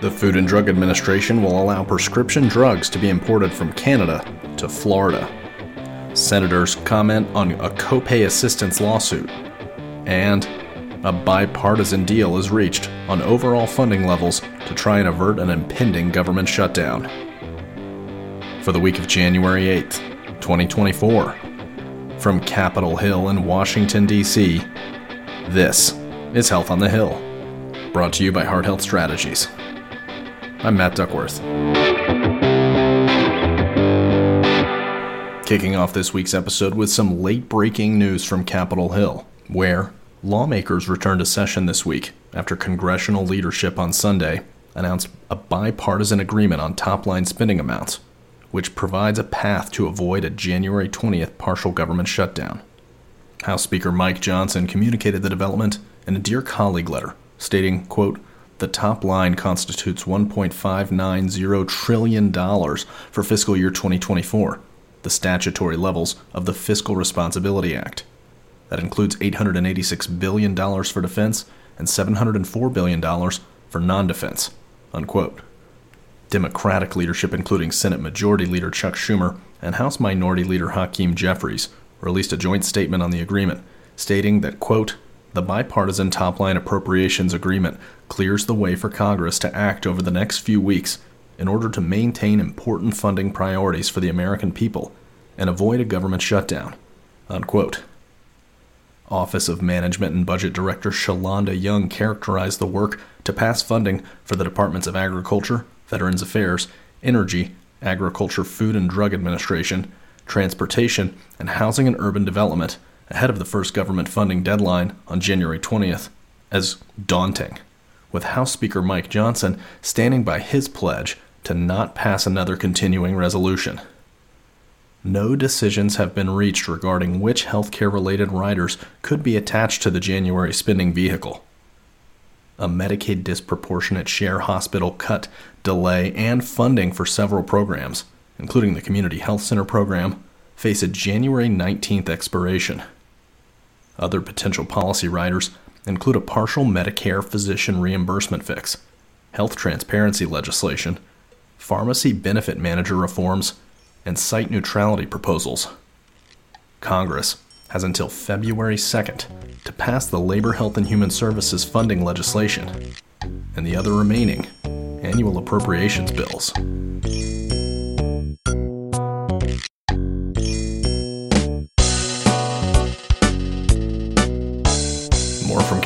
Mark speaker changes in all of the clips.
Speaker 1: The Food and Drug Administration will allow prescription drugs to be imported from Canada to Florida. Senators comment on a copay assistance lawsuit. And a bipartisan deal is reached on overall funding levels to try and avert an impending government shutdown. For the week of January 8th, 2024, from Capitol Hill in Washington, D.C., this is Health on the Hill, brought to you by Hart Health Strategies. I'm Matt Duckworth. Kicking off this week's episode with some late breaking news from Capitol Hill, where lawmakers returned to session this week after congressional leadership on Sunday announced a bipartisan agreement on top line spending amounts, which provides a path to avoid a January 20th partial government shutdown. House Speaker Mike Johnson communicated the development in a Dear Colleague letter, stating, quote, the top line constitutes $1.590 trillion for fiscal year 2024, the statutory levels of the Fiscal Responsibility Act. That includes $886 billion for defense and $704 billion for non defense. Democratic leadership, including Senate Majority Leader Chuck Schumer and House Minority Leader Hakeem Jeffries, released a joint statement on the agreement, stating that, quote, the bipartisan top line appropriations agreement clears the way for Congress to act over the next few weeks in order to maintain important funding priorities for the American people and avoid a government shutdown. Unquote. Office of Management and Budget Director Shalanda Young characterized the work to pass funding for the Departments of Agriculture, Veterans Affairs, Energy, Agriculture, Food and Drug Administration, Transportation, and Housing and Urban Development ahead of the first government funding deadline on January 20th as daunting, with House Speaker Mike Johnson standing by his pledge to not pass another continuing resolution. No decisions have been reached regarding which healthcare related riders could be attached to the January spending vehicle. A Medicaid disproportionate share hospital cut, delay, and funding for several programs, including the Community Health Center program, face a January 19th expiration. Other potential policy riders include a partial Medicare physician reimbursement fix, health transparency legislation, pharmacy benefit manager reforms, and site neutrality proposals. Congress has until February 2nd to pass the Labor, Health, and Human Services funding legislation and the other remaining annual appropriations bills.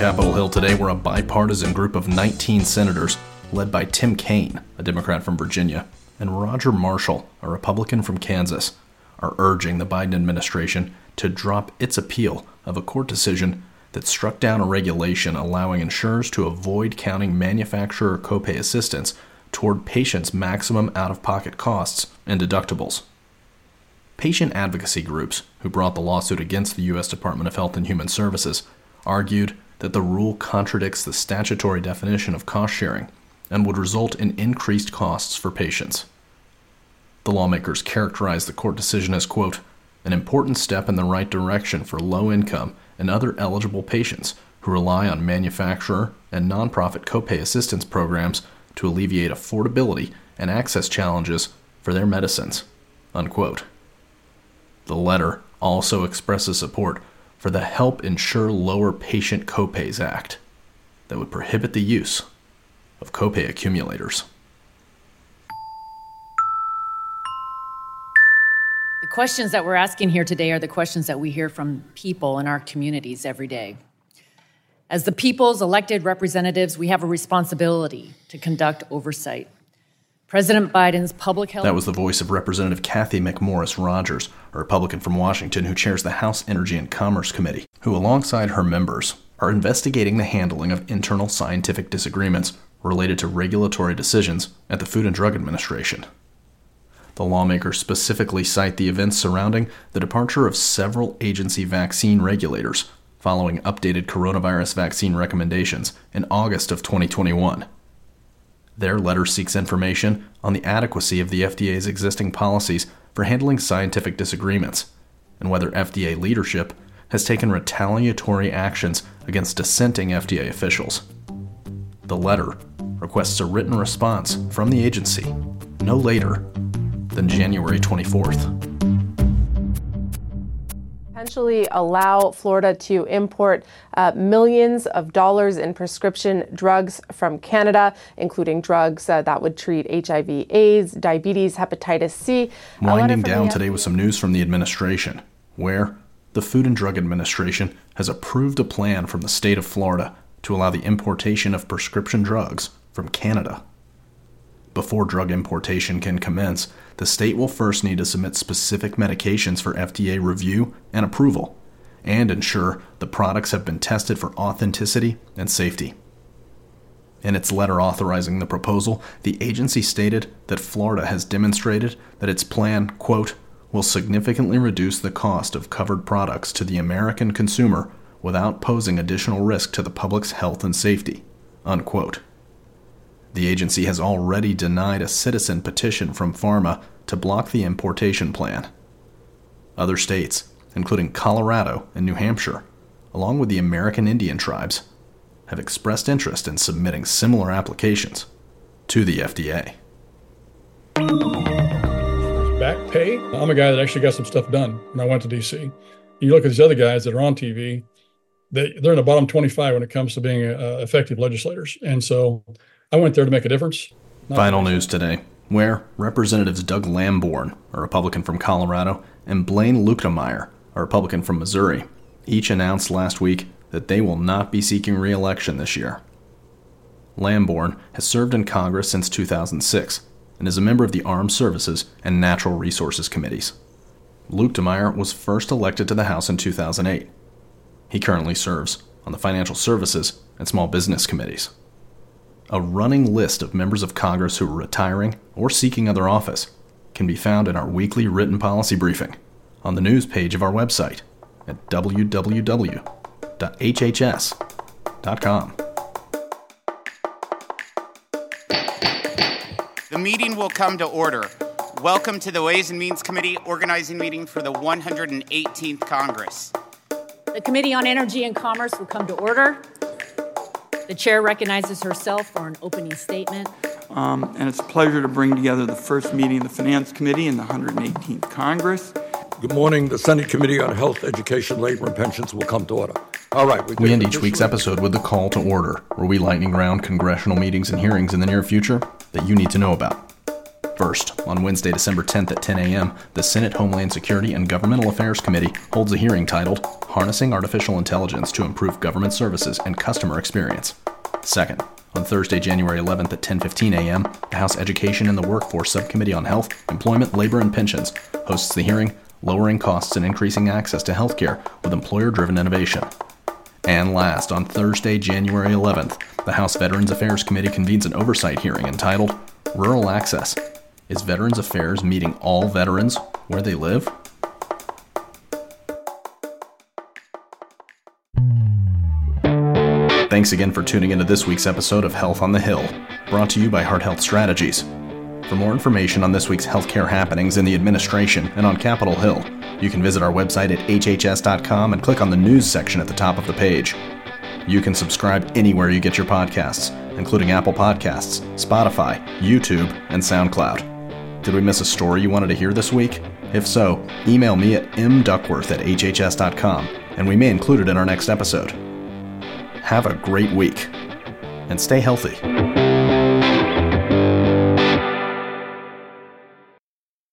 Speaker 1: Capitol Hill today, where a bipartisan group of 19 senators, led by Tim Kaine, a Democrat from Virginia, and Roger Marshall, a Republican from Kansas, are urging the Biden administration to drop its appeal of a court decision that struck down a regulation allowing insurers to avoid counting manufacturer copay assistance toward patients' maximum out of pocket costs and deductibles. Patient advocacy groups who brought the lawsuit against the U.S. Department of Health and Human Services argued that the rule contradicts the statutory definition of cost sharing and would result in increased costs for patients. The lawmakers characterized the court decision as, quote, an important step in the right direction for low income and other eligible patients who rely on manufacturer and nonprofit copay assistance programs to alleviate affordability and access challenges for their medicines. Unquote. The letter also expresses support for the Help Ensure Lower Patient Copays Act that would prohibit the use of copay accumulators.
Speaker 2: The questions that we're asking here today are the questions that we hear from people in our communities every day. As the people's elected representatives, we have a responsibility to conduct oversight President Biden's public health.
Speaker 1: That was the voice of Representative Cathy McMorris Rodgers, a Republican from Washington who chairs the House Energy and Commerce Committee, who, alongside her members, are investigating the handling of internal scientific disagreements related to regulatory decisions at the Food and Drug Administration. The lawmakers specifically cite the events surrounding the departure of several agency vaccine regulators following updated coronavirus vaccine recommendations in August of 2021. Their letter seeks information on the adequacy of the FDA's existing policies for handling scientific disagreements and whether FDA leadership has taken retaliatory actions against dissenting FDA officials. The letter requests a written response from the agency no later than January 24th
Speaker 3: potentially allow Florida to import uh, millions of dollars in prescription drugs from Canada, including drugs uh, that would treat HIV, AIDS, diabetes, hepatitis C.
Speaker 1: Winding down today with some news from the administration, where the Food and Drug Administration has approved a plan from the state of Florida to allow the importation of prescription drugs from Canada. Before drug importation can commence, the state will first need to submit specific medications for FDA review and approval, and ensure the products have been tested for authenticity and safety. In its letter authorizing the proposal, the agency stated that Florida has demonstrated that its plan, quote, will significantly reduce the cost of covered products to the American consumer without posing additional risk to the public's health and safety, unquote. The agency has already denied a citizen petition from pharma to block the importation plan. Other states, including Colorado and New Hampshire, along with the American Indian tribes, have expressed interest in submitting similar applications to the FDA.
Speaker 4: Back pay. I'm a guy that actually got some stuff done when I went to DC. You look at these other guys that are on TV, they, they're in the bottom 25 when it comes to being uh, effective legislators. And so I went there to make a difference.
Speaker 1: Final news today, where Representatives Doug Lamborn, a Republican from Colorado, and Blaine Luetkemeyer, a Republican from Missouri, each announced last week that they will not be seeking re election this year. Lamborn has served in Congress since 2006 and is a member of the Armed Services and Natural Resources Committees. Luetkemeyer was first elected to the House in 2008. He currently serves on the Financial Services and Small Business Committees. A running list of members of Congress who are retiring or seeking other office can be found in our weekly written policy briefing on the news page of our website at www.hhs.com.
Speaker 5: The meeting will come to order. Welcome to the Ways and Means Committee organizing meeting for the 118th Congress.
Speaker 2: The Committee on Energy and Commerce will come to order. The chair recognizes herself for an opening statement.
Speaker 6: Um, and it's a pleasure to bring together the first meeting of the Finance Committee in the 118th Congress.
Speaker 7: Good morning. The Senate Committee on Health, Education, Labor, and Pensions will come to order. All right.
Speaker 1: We, we end each week's episode with the call to order, where we lightning round congressional meetings and hearings in the near future that you need to know about. First, on Wednesday, December 10th at 10 a.m., the Senate Homeland Security and Governmental Affairs Committee holds a hearing titled Harnessing Artificial Intelligence to Improve Government Services and Customer Experience. Second, on Thursday, January 11th at 10:15 a.m., the House Education and the Workforce Subcommittee on Health, Employment, Labor, and Pensions hosts the hearing Lowering Costs and Increasing Access to Healthcare with Employer-Driven Innovation. And last, on Thursday, January 11th, the House Veterans Affairs Committee convenes an oversight hearing entitled Rural Access is Veterans Affairs meeting all veterans where they live? Thanks again for tuning into this week's episode of Health on the Hill, brought to you by Hart Health Strategies. For more information on this week's healthcare happenings in the administration and on Capitol Hill, you can visit our website at hhs.com and click on the news section at the top of the page. You can subscribe anywhere you get your podcasts, including Apple Podcasts, Spotify, YouTube, and SoundCloud. Did we miss a story you wanted to hear this week? If so, email me at mduckworth at hhs.com and we may include it in our next episode. Have a great week and stay healthy.